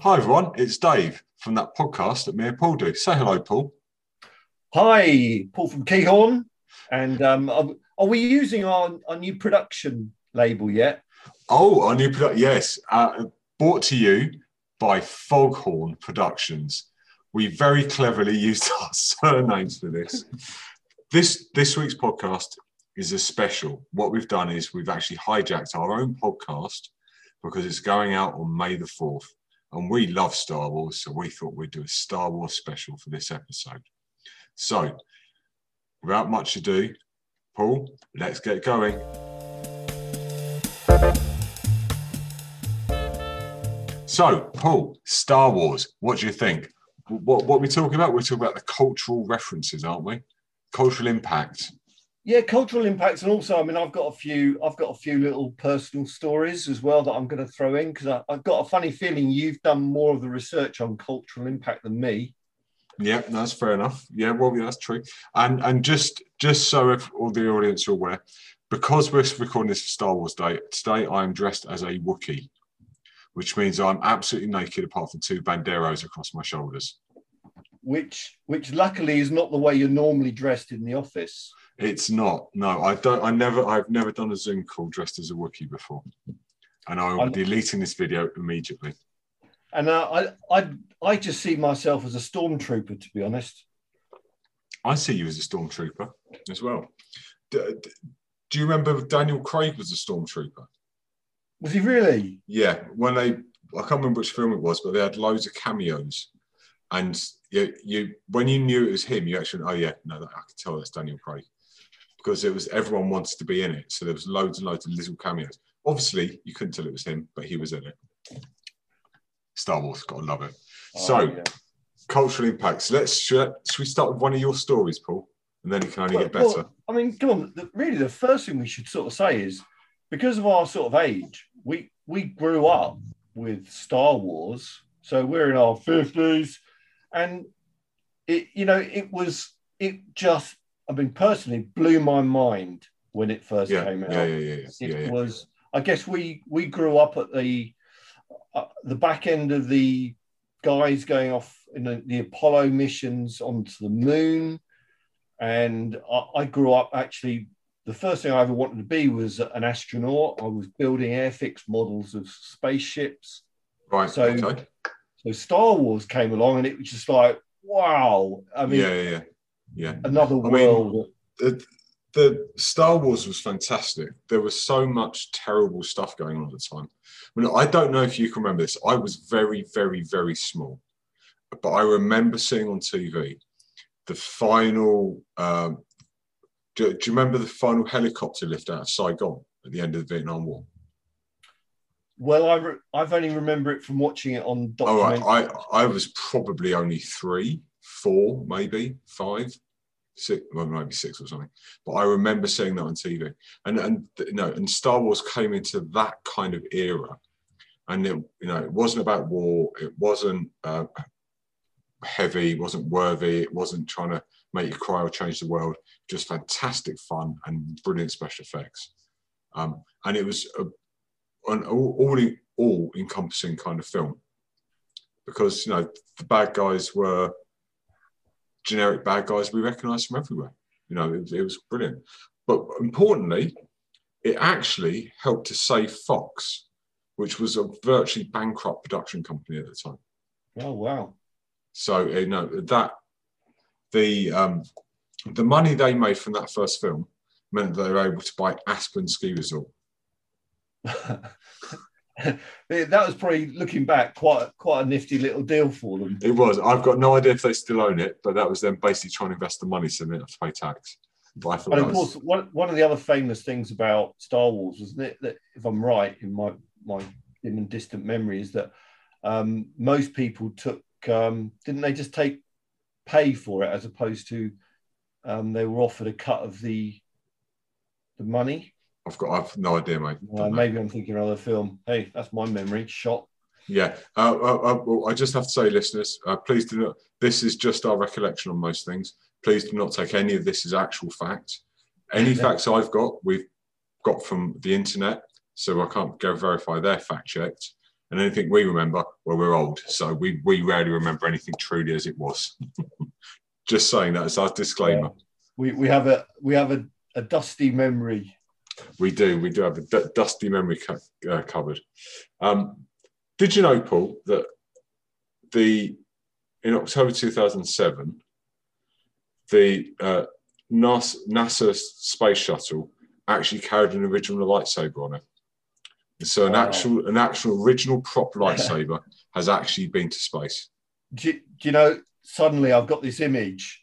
Hi everyone, it's Dave from that podcast that me and Paul do. Say hello, Paul. Hi, Paul from Kehorne. And um, are, are we using our, our new production label yet? Oh, our new product, yes, uh, brought to you by Foghorn Productions. We very cleverly used our surnames for this. This this week's podcast is a special. What we've done is we've actually hijacked our own podcast because it's going out on May the 4th. And we love Star Wars, so we thought we'd do a Star Wars special for this episode. So, without much ado, Paul, let's get going. So, Paul, Star Wars, what do you think? What, what are we talking about? We're talking about the cultural references, aren't we? Cultural impact. Yeah, cultural impacts, and also, I mean, I've got a few, I've got a few little personal stories as well that I'm going to throw in because I've got a funny feeling you've done more of the research on cultural impact than me. Yeah, that's fair enough. Yeah, well, yeah, that's true. And and just just so if all the audience are aware, because we're recording this for Star Wars Day, today I am dressed as a Wookiee, which means I'm absolutely naked apart from two banderos across my shoulders. Which, which luckily is not the way you're normally dressed in the office. It's not. No, I don't. I never. I've never done a Zoom call dressed as a Wookiee before, and I will I'm- be deleting this video immediately. And uh, I, I, I just see myself as a stormtrooper, to be honest. I see you as a stormtrooper as well. Do you remember Daniel Craig was a stormtrooper? Was he really? Yeah, when they, I can't remember which film it was, but they had loads of cameos, and you, you when you knew it was him, you actually, oh yeah, no, I could tell that's Daniel Craig, because it was everyone wanted to be in it, so there was loads and loads of little cameos. Obviously, you couldn't tell it was him, but he was in it. Star Wars, gotta love it. Oh, so, Oh, yeah. cultural impacts. Let's should, should we start with one of your stories, Paul, and then it can only Well- get better. well, I mean, come on. The, really, the first thing we should sort of say is because of our sort of age, we we grew up with Star Wars, so we're in our fifties, and it you know it was it just I mean personally blew my mind when it first yeah, came out. yeah, yeah, yeah, yeah, It yeah, was I guess we we grew up at the uh, the back end of the guys going off in the, the Apollo missions onto the moon, and I, I grew up actually. The first thing I ever wanted to be was an astronaut. I was building airfix models of spaceships. Right. so- okay. So Star Wars came along, and it was just like, wow! I mean, yeah, yeah, yeah. Another I mean, world. the, the Star Wars was fantastic. There was so much terrible stuff going on at the time. I, mean, I don't know if you can remember this. I was very, very, very small, but I remember seeing on TV the final. Um, do, do you remember the final helicopter lift out of Saigon at the end of the Vietnam War? Well, I re- I've only remember it from watching it on right, documentary. I I was probably only three, four, maybe five, six, well maybe six or something. But I remember seeing that on TV, and and you know, and Star Wars came into that kind of era, and it you know it wasn't about war, it wasn't uh, heavy, it wasn't worthy, it wasn't trying to make you cry or change the world. Just fantastic fun and brilliant special effects, um, and it was a, an all all, all encompassing kind of film because you know the bad guys were generic bad guys we recognised from everywhere. You know, it was, it was brilliant. But importantly, it actually helped to save Fox, which was a virtually bankrupt production company at the time. Oh wow! So you know that the um, the money they made from that first film meant they were able to buy Aspen Ski Resort. that was probably looking back quite quite a nifty little deal for them. It was. I've got no idea if they still own it, but that was them basically trying to invest the money so they didn't have to pay tax. But I thought And that of was, course, one, one of the other famous things about Star Wars, wasn't it, that if I'm right in my my dim and distant memory, is that um, most people took um, didn't they just take pay for it as opposed to um, they were offered a cut of the the money. I've got. I've no idea, mate. Uh, maybe I'm thinking of another film. Hey, that's my memory. Shot. Yeah. Uh, uh, uh, I just have to say, listeners, uh, please do not. This is just our recollection on most things. Please do not take any of this as actual fact. Any Yeah. facts I've got, we've got from the internet, so I can't go verify they're fact checked. And anything we remember, well, we're old, so we we rarely remember anything truly as it was. Just saying that as our disclaimer. Yeah. We we have a we have a, a dusty memory. We do. We do have a d- dusty memory uh, covered. Um, did you know, Paul, that the in October 2007, the uh, NASA, NASA space shuttle actually carried an original lightsaber on it. So an Wow. actual an actual original prop lightsaber has actually been to space. Do, do you know? Suddenly, I've got this image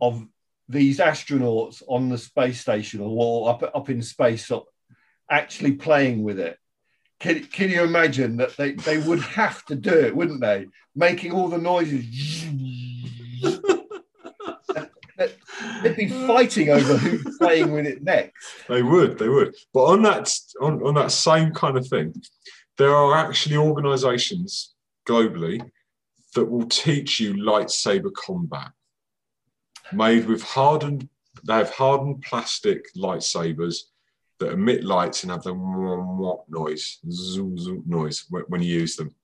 of these astronauts on the space station or up up in space, actually playing with it. Can, can you imagine that they, they would have to do it, wouldn't they? Making all the noises. They'd be fighting over who's playing with it next. They would, they would. But on that on, on that same kind of thing, there are actually organizations globally that will teach you lightsaber combat. Made with hardened they have hardened plastic lightsabers that emit lights and have the noise, zoom, zoom noise when, when you use them.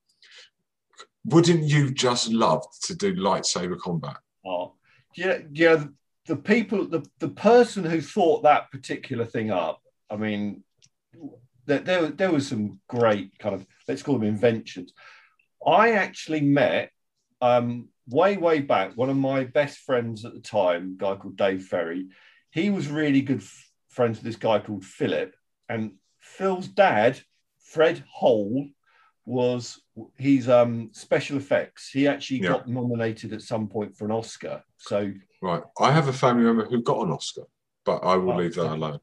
Wouldn't you just love to do lightsaber combat? Oh, yeah, yeah. The people, the, the person who thought that particular thing up, I mean, there, there, there was some great kind of, let's call them inventions. I actually met um, way, way back, one of my best friends at the time, a guy called Dave Ferry. He was really good f- friends with this guy called Philip. And Phil's dad, Fred Hole, was he's um special effects. He actually Yeah. got nominated at some point for an Oscar. So Right. I have a family member who got an Oscar, but I will Oh, leave that alone.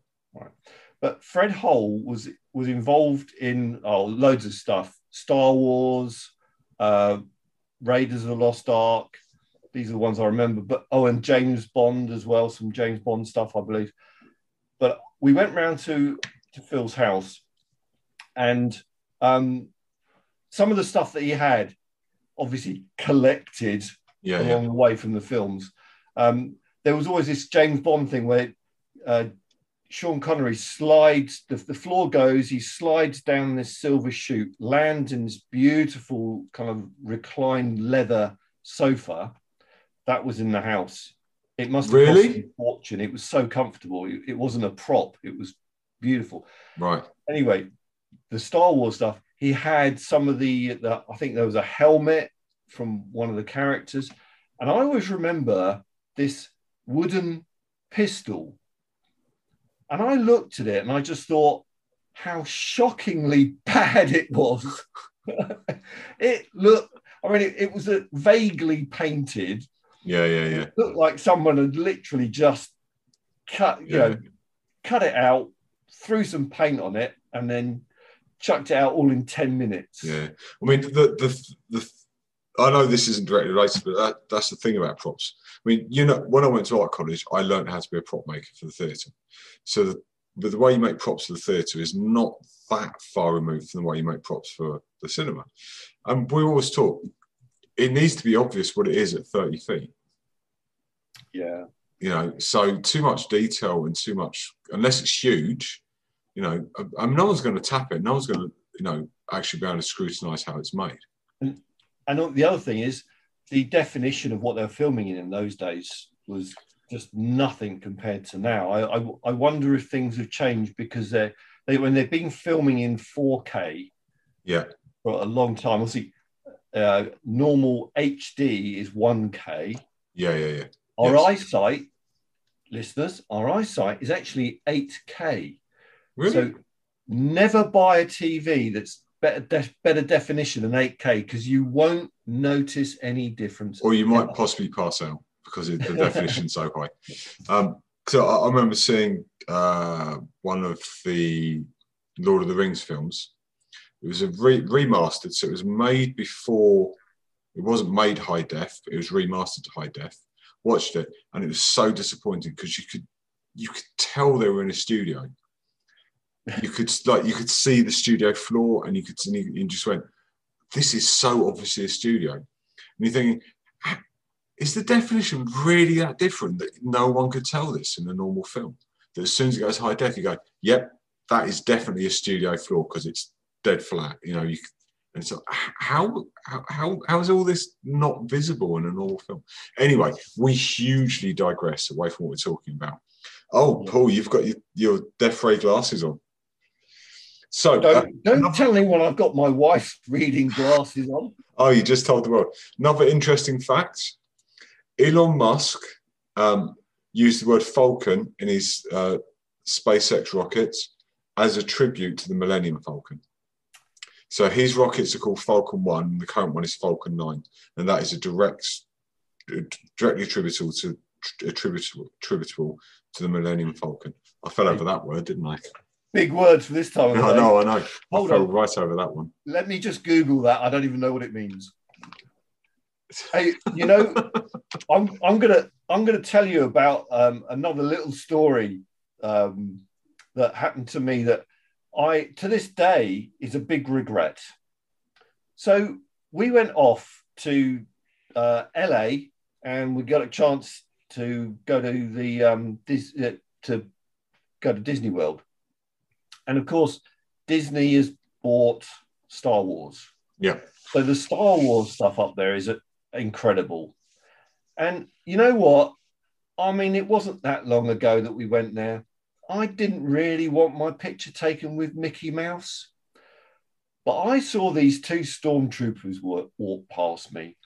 but Fred Hole was was involved in oh, loads of stuff: Star Wars, uh, Raiders of the Lost Ark. These are the ones I remember. But oh, and James Bond as well, some James Bond stuff, I believe. But we went round to to Phil's house, and um, some of the stuff that he had, obviously collected Yeah, along yeah. the way from the films. Um, there was always this James Bond thing where uh, Sean Connery slides, the, the floor goes, he slides down this silver chute, lands in this beautiful kind of reclined leather sofa. That was in the house. It must have Really? cost a fortune. It was so comfortable. It, it wasn't a prop. It was beautiful Right. anyway, the Star Wars stuff, he had some of the, the I think there was a helmet from one of the characters. And I always remember this wooden pistol. And I looked at it and I just thought how shockingly bad it was. it looked, I mean, it, it was a vaguely painted. Yeah, yeah, yeah. It looked like someone had literally just cut, you Yeah. know, cut it out, threw some paint on it, and then chucked it out all in 10 minutes. Yeah, I mean the the the. I know this isn't directly related, but that, that's the thing about props. I mean, you know, when I went to art college, I learned how to be a prop maker for the theatre. So, the, but the way you make props for the theatre is not that far removed from the way you make props for the cinema. And we always talk. It needs to be obvious what it is at thirty feet. Yeah. You know, so too much detail and too much, unless it's huge. You know, I, mean, no one's going to tap it. No one's going to, you know, actually be able to scrutinise how it's made. And the other thing is the definition of what they were filming in in those days was just nothing compared to now. I, I, I wonder if things have changed because they're, they, when they've been filming in 4K Yeah. for a long time, obviously, uh, normal HD is 1K. Yeah, yeah, yeah. Our Yes. eyesight, listeners, our eyesight is actually 8K. Really? So never buy a TV that's better de- better definition than 8K because you won't notice any difference. or you might ever. possibly pass out because the definition's so high. Um, so I, I remember seeing uh, one of the Lord of the Rings films. It was a re- remastered, so it was made before. It wasn't made high def, but it was remastered to high def. Watched it, and it was so disappointing because you could you could tell they were in a studio. You could like you could see the studio floor, and you could and you, you just went, "This is so obviously a studio." And you're thinking, is the definition really that different that no one could tell this in a normal film? That as soon as it goes high def, you go, "Yep, that is definitely a studio floor because it's dead flat." You know, you And so how how how how is all this not visible in a normal film? Anyway, we hugely digress away from what we're talking about. Oh, Paul, you've got your, your Death Ray glasses on. So Don't, uh, don't tell anyone I've got my wife's reading glasses on. Oh, you just told the world. Another interesting fact Elon Musk um, used the word Falcon in his uh, SpaceX rockets as a tribute to the Millennium Falcon. So his rockets are called Falcon 1, and the current one is Falcon 9. And that is a direct, directly attributable to attributable, attributable to the Millennium Falcon. I fell over that word, didn't I? Big words for this time. of I know, I know. Hold I fell on. right over that one. Let me just Google that. I don't even know what it means. Hey, you know, I'm I'm gonna I'm gonna tell you about um, another little story um, that happened to me that I to this day is a big regret. So we went off to uh, LA and we got a chance to go to the um, Dis- uh, to go to Disney World, and of course Disney has bought Star Wars. Yeah. So the Star Wars stuff up there is incredible. And you know what? I mean, it wasn't that long ago that we went there. I didn't really want my picture taken with Mickey Mouse. But I saw these two stormtroopers walk, walk past me.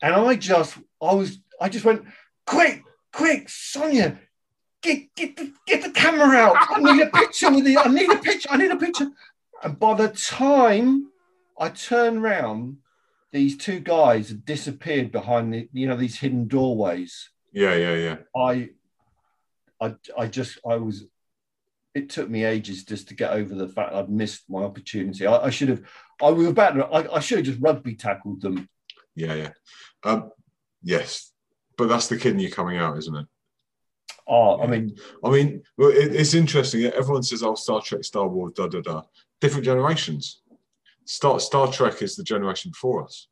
And I just, I was, I just went, quick, quick, Sonia, get, get, the, get the camera out. I need a picture with you. I need a picture. I need a picture. And by the time I turn round, these two guys had disappeared behind the, you know, these hidden doorways. Yeah, yeah, yeah. I, I, I just, I was. It took me ages just to get over the fact I'd missed my opportunity. I, I should have. I was about. To, I, I should have just rugby tackled them. Yeah, yeah. Um, yes, but that's the kidney coming out, isn't it? Oh, I mean, I mean, well, it, it's interesting. Everyone says, "Oh, Star Trek, Star Wars, da da da." Different generations. Star Star Trek is the generation before us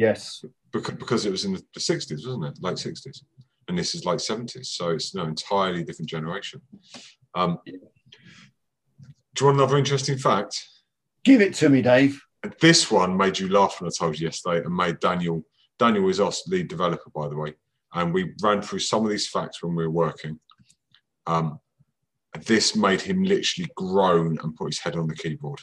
yes, because, because it was in the, 60s, wasn't it? Late 60s, and this is late 70s. So it's no entirely different generation. Um, do you want another interesting fact? give it to me, Dave. This one made you laugh when I told you yesterday, and made Daniel. Daniel is our lead developer, by the way, and we ran through some of these facts when we were working. Um, this made him literally groan and put his head on the keyboard.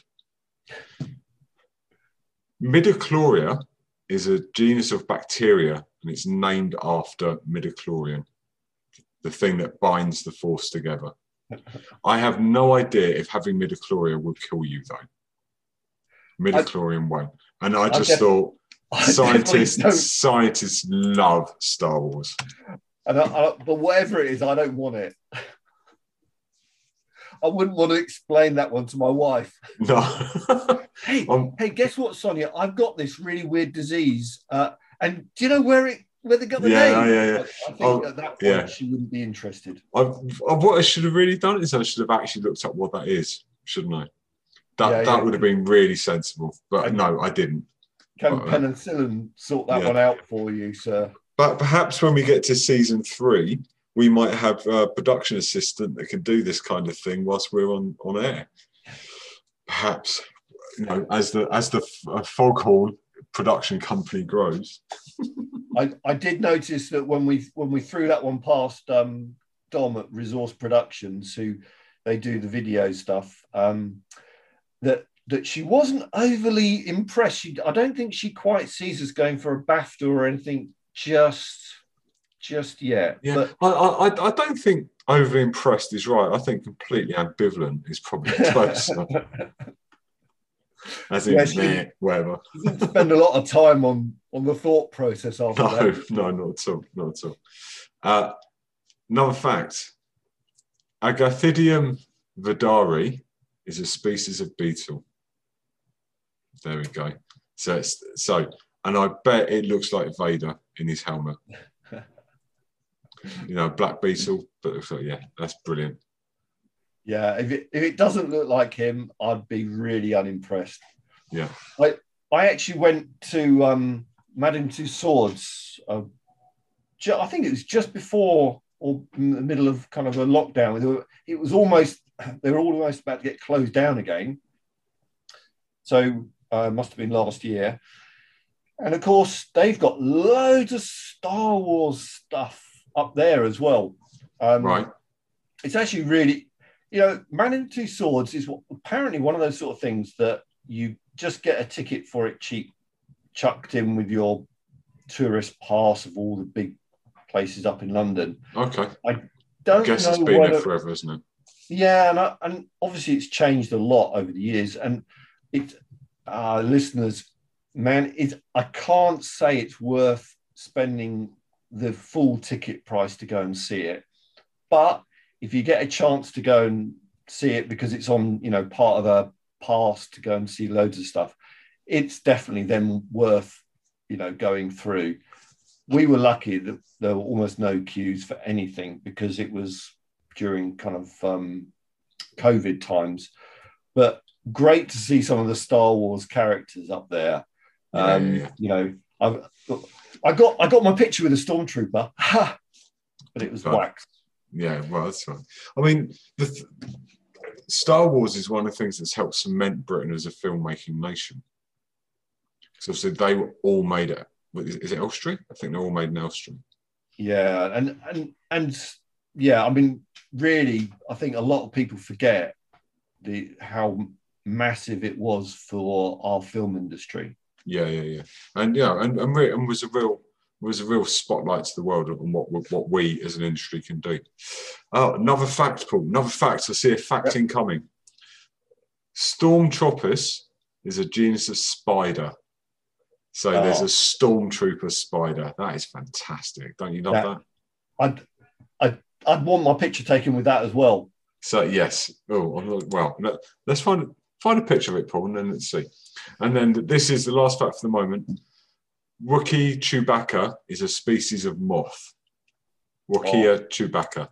Midichlorian is a genus of bacteria, and it's named after midichlorian, the thing that binds the force together. I have no idea if having midichlorian would kill you, though. Midichlorian won't. And I just thought I definitely scientists scientists love Star Wars. And I, I, but whatever it is, I don't want it. I wouldn't want to explain that one to my wife. No. Hey, Um, hey, guess what, Sonia? I've got this really weird disease, uh, and do you know where it where they got the Yeah, name? yeah, yeah. I, I think Oh, at that point yeah. she wouldn't be interested. I, I, what I should have really done is I should have actually looked up what that is, shouldn't I? That Yeah, that yeah. would have been really sensible, but I- no, I didn't. Can penicillin sort that yeah. one out for you, sir? But perhaps when we get to season three, we might have a production assistant that can do this kind of thing whilst we're on on air. Perhaps, you know, as the as the uh, Foghorn production company grows. I, I did notice that when we when we threw that one past um, Dom at Resource Productions, who they do the video stuff, um, that that she wasn't overly impressed. She, I don't think she quite sees us going for a BAFTA or anything just just yet. Yeah, But I, I I- don't think overly impressed is right. I think completely ambivalent is probably closer. As in, Yeah, she- meh, whatever. spend a lot of time on on the thought process after No, that. no, not at all. Not at all. Uh, another fact Agathidium vaderi is a species of beetle. There we go. So, it's, so, and I bet it looks like Vader in his helmet. You know, black beetle, but it looks like, yeah, that's brilliant. Yeah, if it, if it doesn't look like him, I'd be really unimpressed. Yeah. I I actually went to um, Madame Tussauds. Uh, ju- I think it was just before or in the middle of kind of a lockdown. It was almost they were almost about to get closed down again. So Uh, must have been last year. And of course, they've got loads of Star Wars stuff up there as well. Um, Right. It's actually really, you know, Madame Tussauds is what, apparently one of those sort of things that you just get a ticket for it cheap, chucked in with your tourist pass of all the big places up in London. Okay. I don't guess know it's been there forever, isn't it? yeah, and, I, and obviously it's changed a lot over the years. And it, uh, listeners, man, it I can't say it's worth spending the full ticket price to go and see it. But if you get a chance to go and see it because it's on, you know, part of a pass to go and see loads of stuff, it's definitely then worth, you know, going through. We were lucky that there were almost no queues for anything because it was during kind of um, COVID times. But great to see some of the Star Wars characters up there. Um, yeah. You know, I've, I got I got my picture with a stormtrooper, ha! but it was Right. wax. Yeah, well, that's right. I mean, the th- Star Wars is one of the things that's helped cement Britain as a filmmaking nation. So, so they were all made at, what is is it Elstree? I think they're all made in Elstree. Yeah, and and and yeah, I mean, really, I think a lot of people forget the how massive it was for our film industry. Yeah, yeah, yeah. And yeah, and, and, re- and was a real was a real spotlight to the world on what what we as an industry can do. Oh, another fact, Paul. Another fact. I see a fact incoming. Stormtropis is a genus of spider. So there's Oh. a stormtrooper spider. That is fantastic. Don't you love That- that? I'd I'd I'd want my picture taken with that as well. So yes. Oh, I'm not- well. let- Let's find find a picture of it, Paul, and then let's see. And then this is the last fact for the moment. Wockia Chewbacca is a species of moth. Wockia Chewbacca.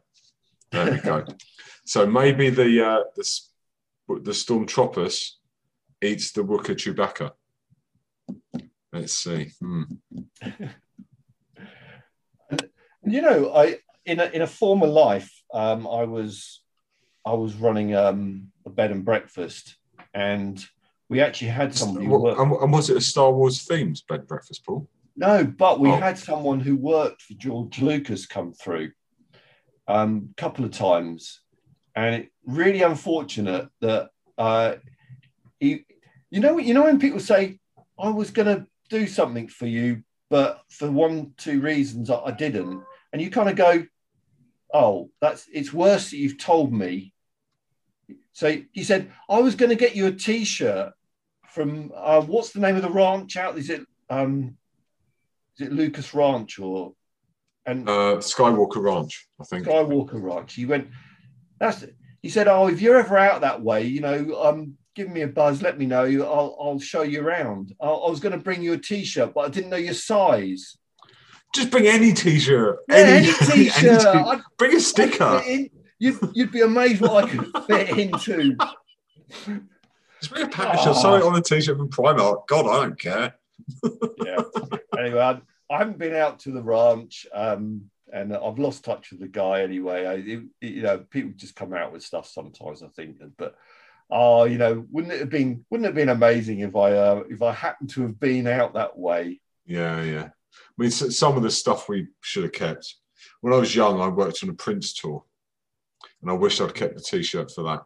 There we go. so maybe the uh, the the Stormtropis eats the Wockia Chewbacca. Let's see. Hmm. You know, I in a in a former life, um, I was I was running um, a bed and breakfast, and we actually had somebody. What- and, was it a Star Wars themed bed breakfast, Paul? No, but we Oh. had someone who worked for George Lucas come through um, a couple of times, and it really unfortunate that uh, he, you know, you know when people say, "I was going to do something for you, but for one, two reasons I, I didn't," and you kind of go, "Oh, that's it's worse that you've told me." So he said, "I was going to get you a T-shirt from uh, what's the name of the ranch out? Is it?" Um, is it Lucas Ranch or and Uh, Skywalker Ranch, I think. Skywalker Ranch? He went. That's. He said, "Oh, if you're ever out that way, you know, um, give me a buzz. Let me know. I'll I'll show you around. I, I was going to bring you a T-shirt, but I didn't know your size. Just bring any t-shirt. Yeah, any, T-shirt. t- I'd bring a sticker. Fit in- you'd, you'd be amazed what I could fit into. Just bring a package. Ah. I'll sew it on a t-shirt from Primark. God, I don't care. yeah. Anyway, I, I haven't been out to the ranch, um, and I've lost touch with the guy anyway. I, it, it- you know, people just come out with stuff sometimes. I think, but oh, you know, wouldn't it have been wouldn't it have been amazing if I uh, if I happened to have been out that way? Yeah, yeah. I mean, some of the stuff we should have kept. When I was young, I worked on a Prince tour, and I wish I'd kept the t-shirt for that.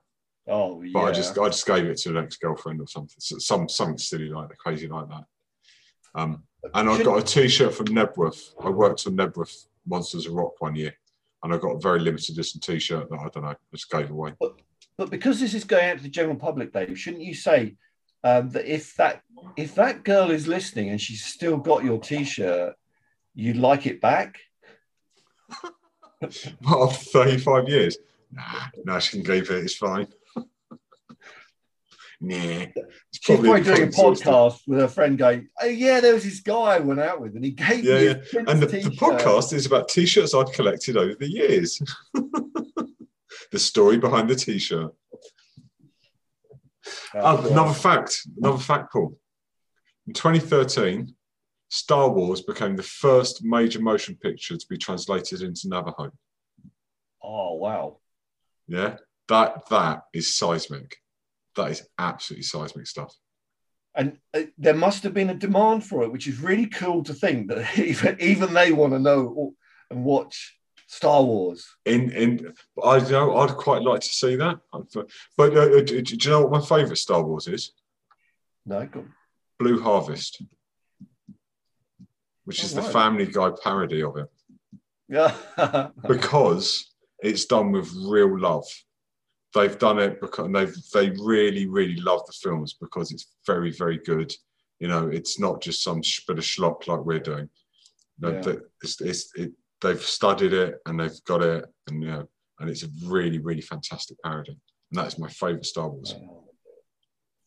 Oh But I just, I just gave it to an ex-girlfriend or something, some something silly like that, crazy like that. Um, and I got a t-shirt from Knebworth. I worked on Knebworth Monsters of Rock one year, and I got a very limited edition t-shirt that I don't know, just gave away. but but because this is going out to the general public, Dave, shouldn't you say um, that if that if that girl is listening and she's still got your T-shirt, you'd like it back? After 35 years? Nah, no, she can keep it. It's fine. nah. It's She's probably doing a podcast with her friend going, Oh, yeah, there was this guy I went out with, and he gave Yeah, me yeah. And the, the podcast is about t-shirts I've collected over the years. the story behind the t-shirt. Oh, Oh, another fact, another fact, Paul. In 2013, Star Wars became the first major motion picture to be translated into Navajo. oh, wow. Yeah, that that is seismic. That is absolutely seismic stuff. and uh, there must have been a demand for it, which is really cool to think that even even they want to know and watch Star Wars. In in, I you know I'd quite like to see that. But uh, uh do, do you know what my favourite Star Wars is? No, go on. Blue Harvest, which is Oh, the. Family Guy parody of it, Yeah. because it's done with real love. They've done it because they've they really really love the films because it's very very good. You know, it's not just some bit of schlock like we're doing. No, Yeah. it's, it's, it, they've studied it and they've got it, and you know, and it's a really really fantastic parody. And that is my favourite Star Wars.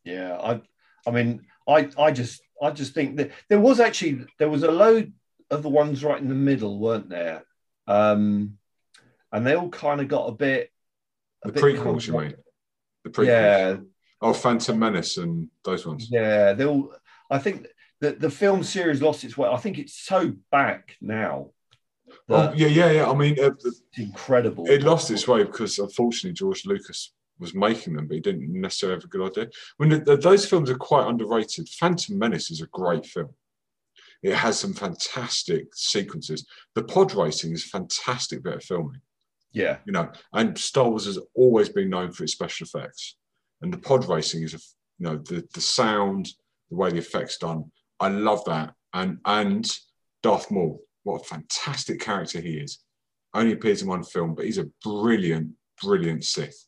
yeah, I I mean, I I just I just think that there was actually there was a load of the ones right in the middle, weren't there? Um, and they all kind of got a bit. a The bit prequels, you kind of- mean? The prequels. Yeah, Oh, Phantom Menace and those ones. yeah. They all. I think the the film series lost its way. I think it's so back now. Oh, yeah, yeah, yeah. I mean, uh, it's incredible. it lost its way because unfortunately George Lucas was making them, but he didn't necessarily have a good idea. When the, the, those films are quite underrated. Phantom Menace is a great film. It has some fantastic sequences. The pod racing is a fantastic bit of filming. Yeah, you know, and Star Wars has always been known for its special effects, and the pod racing is, a, you know, the the sound, the way the effects done. I love that, and and Darth Maul, what a fantastic character he is. Only appears in one film, but he's a brilliant, brilliant Sith.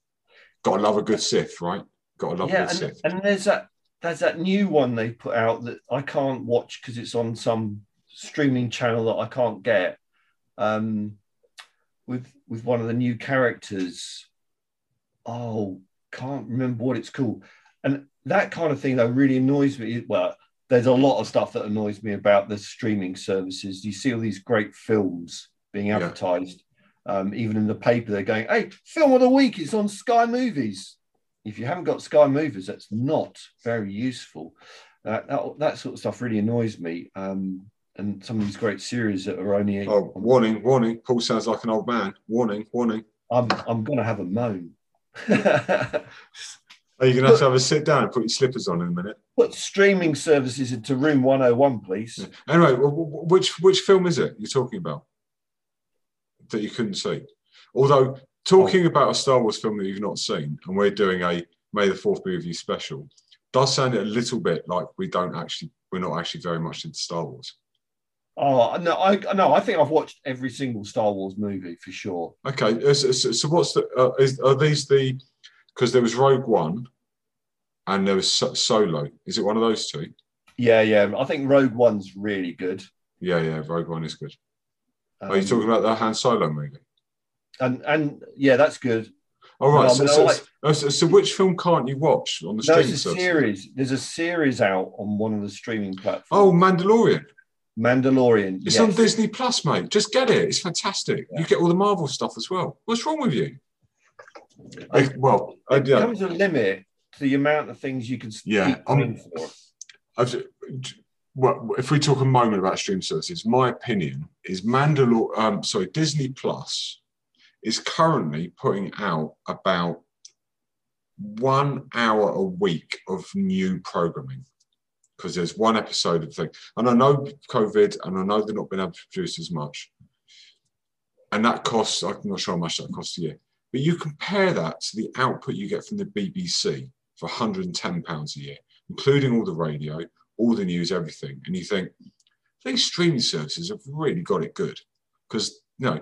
Got to love a good Sith, right? Got to love a good and, Sith. and there's that there's that new one they put out that I can't watch because it's on some streaming channel that I can't get. Um, with with one of the new characters. Oh, can't remember what it's called. And that kind of thing though really annoys me. Well, there's a lot of stuff that annoys me about the streaming services. You see all these great films being Yeah. advertised. Um, even in the paper, they're going, "Hey, film of the week! is on Sky Movies." If you haven't got Sky Movies, that's not very useful. That that, that sort of stuff really annoys me. Um, and some of these great series that are only Oh, warning, warning! Paul sounds like an old man. Warning, warning! I'm I'm gonna have a moan. Are you gonna have to have a sit down and put your slippers on in a minute? Put streaming services into room 101, please. Yeah. Anyway, wh- wh- which which film is it you're talking about that you couldn't see? Although talking oh. about a Star Wars film that you've not seen, and we're doing a May the Fourth be with you special, does sound a little bit like we don't actually we're not actually very much into Star Wars. Oh no, I no, I think I've watched every single Star Wars movie for sure. Okay, uh, so, so, what's the uh, is, are these the because there was Rogue One and there was so- Solo. Is it one of those two? Yeah, yeah. I think Rogue One's really good. Yeah, yeah, Rogue One is good. Are you Um, talking about the Han Solo movie? And and yeah, that's good. All right. No, so, so, like- so, so, so which film can't you watch on the No, streaming it's a service? series. There's a series out on one of the streaming platforms. Oh, Mandalorian. Mandalorian. It's yes. on Disney Plus, mate. Just get it. It's fantastic. Yeah. You get all the Marvel stuff as well. What's wrong with you? I- well, There yeah, comes a limit to the amount of things you can Yeah, keep I'm- paying for. I've, well, if we talk a moment about stream services, my opinion is Mandalore. Um, sorry, Disney Plus is currently putting out about one hour a week of new programming because there's one episode of thing. And I know COVID, and I know they're not been able to produce as much, and that costs. I'm not sure how much that costs a year, but you compare that to the output you get from the BBC for 110 pounds a year, including all the radio, all the news, everything, and you think these streaming services have really got it good because you know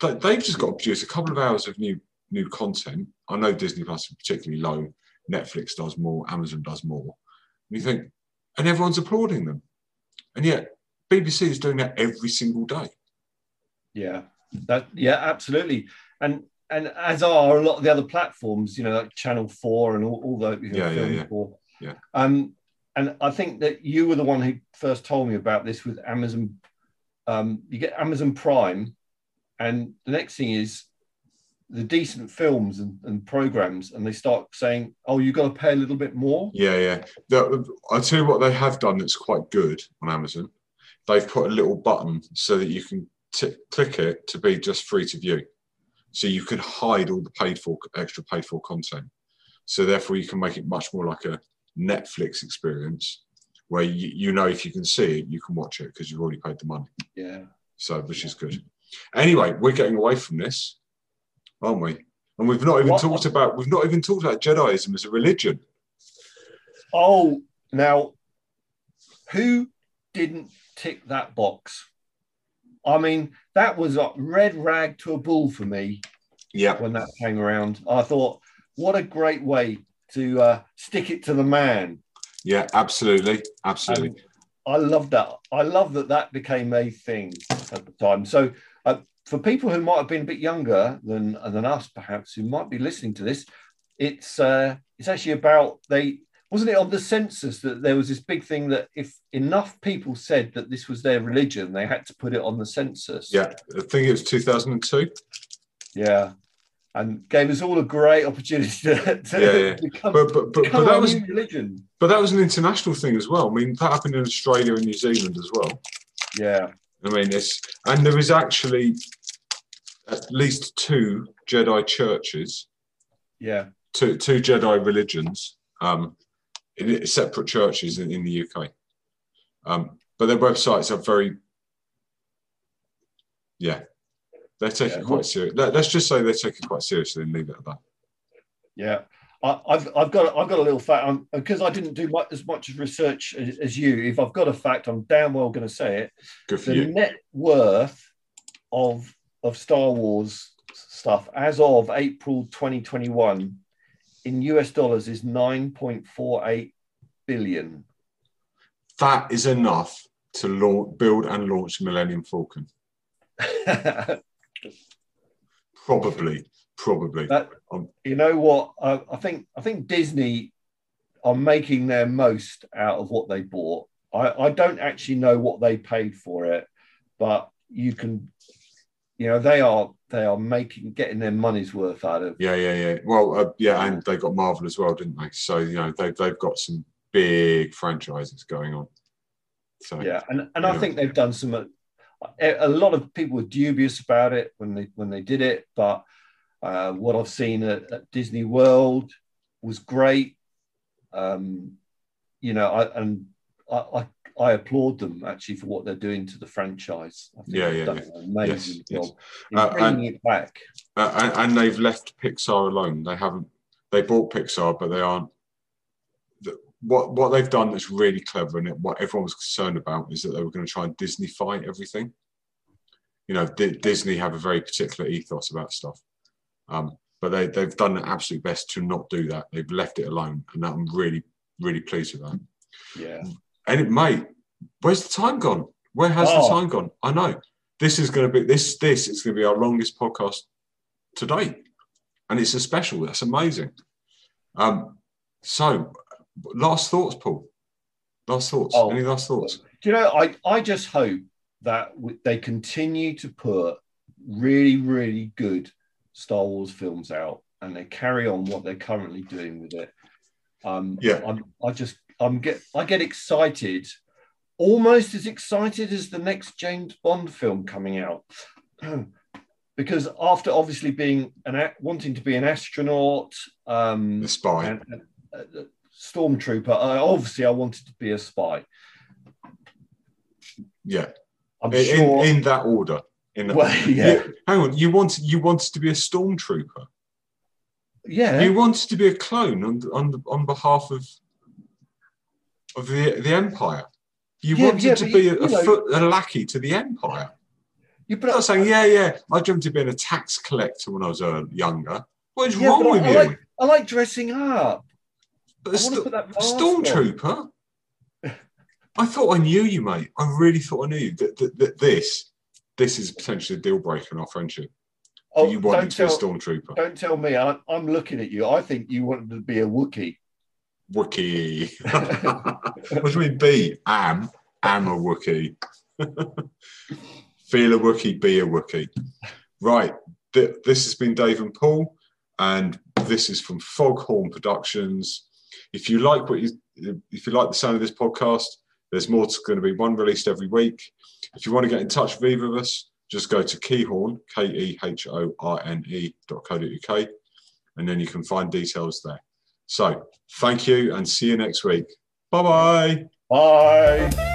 they- they've just got to produce a couple of hours of new new content. I know Disney Plus is particularly low. Netflix does more, Amazon does more. And you think, and everyone's applauding them, and yet BBC is doing that every single day. Yeah, that yeah, absolutely. And and as are a lot of the other platforms, you know, like Channel Four and all, all those. You know, Yeah, yeah, yeah. 4. Yeah. Um, and I think that you were the one who first told me about this with Amazon. Um, you get Amazon Prime, and the next thing is the decent films and, and programs, and they start saying, "Oh, you've got to pay a little bit more." Yeah, yeah. The, I'll tell you what they have done that's quite good on Amazon. They've put a little button so that you can t- click it to be just free to view. So you can hide all the paid for extra paid for content. So therefore you can make it much more like a Netflix experience where you, you know if you can see it, you can watch it because you've already paid the money. Yeah. So, which is good. Anyway, we're getting away from this, aren't we? And we've not even What- talked about we've not even talked about Jediism as a religion. Oh, now, who didn't tick that box? I mean, that was a red rag to a bull for me Yeah, when that came around. I thought, what a great way to uh, stick it to the man. yeah, absolutely, absolutely. And I love that. I love that that became a thing at the time. So, for people who might have been a bit younger than than us, perhaps, who might be listening to this, it's uh, it's actually about they wasn't it on the census that there was this big thing that if enough people said that this was their religion, they had to put it on the census. yeah, I think it was 2002. yeah, and gave us all a great opportunity to, to Yeah, yeah. become, But but but, become but that was new religion. but that was an international thing as well. I mean, that happened in Australia and New Zealand as well. Yeah, I mean, it's and there is actually at least two Jedi churches, yeah, two two Jedi religions, um, in separate churches in, in the UK. Um, but their websites are very, yeah, they take Yeah, it quite serious. Let, us just say they take it quite seriously and leave it at that. Yeah, I, I've I've got I've got a little fact because I didn't do much, as much research as, as you. If I've got a fact, I'm damn well going to say it. Good for The you. net worth of of Star Wars stuff as of April 2021 in US dollars is 9.48 billion. That is enough to launch, build and launch Millennium Falcon. Probably, probably. That- you know what? I, I think I think Disney are making their most out of what they bought. I, I don't actually know what they paid for it, but you can, you know, they are they are making getting their money's worth out of. Yeah, yeah, yeah. Well, uh, yeah, and they got Marvel as well, didn't they? So you know they they've got some big franchises going on. So Yeah, and and I think they've done some. A, a lot of people were dubious about it when they when they did it, but uh, what I've seen at, at Disney World was great. Um, you know, I and I, I I applaud them actually for what they're doing to the franchise. I think Yeah, they've yeah, done an amazing Yes, job in Uh, bringing it back. uh, and, and they've left Pixar alone. They haven't. They bought Pixar, but they aren't. What what they've done that's really clever, and what everyone was concerned about is that they were going to try and Disneyfy everything. You know, Di- Disney have a very particular ethos about stuff, um, but they they've done their absolute best to not do that. They've left it alone, and I'm really really pleased with that. Yeah, And it, mate, where's the time gone? Where has Oh. the time gone? I know this is going to be this. This is going to be our longest podcast to date, and it's a special. That's amazing. Um, so, last thoughts, Paul. Last thoughts. Oh. Any last thoughts? Do you know? I I just hope that they continue to put really really good Star Wars films out, and they carry on what they're currently doing with it. Um, Yeah. I'm, I just I'm get I get excited, almost as excited as the next James Bond film coming out, because after obviously being an wanting to be an astronaut, um, The spy. and, and, uh, stormtrooper, I, obviously I wanted to be a spy. yeah, I'm in, sure. in, in that order. In that, Well, yeah. You- hang on. You wanted you wanted to be a stormtrooper. yeah, You wanted to be a clone on on on behalf of of the the empire. You Yeah, wanted yeah, to be you- a, you know- foot, a lackey to the empire. you I'm not saying, yeah, yeah, I dreamt of being a tax collector when I was uh, younger. What is Yeah, wrong with I, you? I like I like dressing up. But I a wanna put that a mask stormtrooper? I thought I knew you, mate. I really thought I knew you. That, that, that this, this is potentially a deal breaker in our friendship. Oh, you wanted don't to be a stormtrooper. don't tell me. I, I'm looking at you. I think you wanted to be a Wookiee. Wookie. what do you mean, be? Am. Am a Wookie. Feel a Wookie, be a Wookie. Right. Th- this has been Dave and Paul, and this is from Foghorn Productions. If you like what you, if you like the sound of this podcast, there's more. It's going to be one released every week. If you want to get in touch with either of us, just go to Kehorne, K E H O R N E dot co dot uk, and then you can find details there. So thank you and see you next week. Bye-bye. Bye.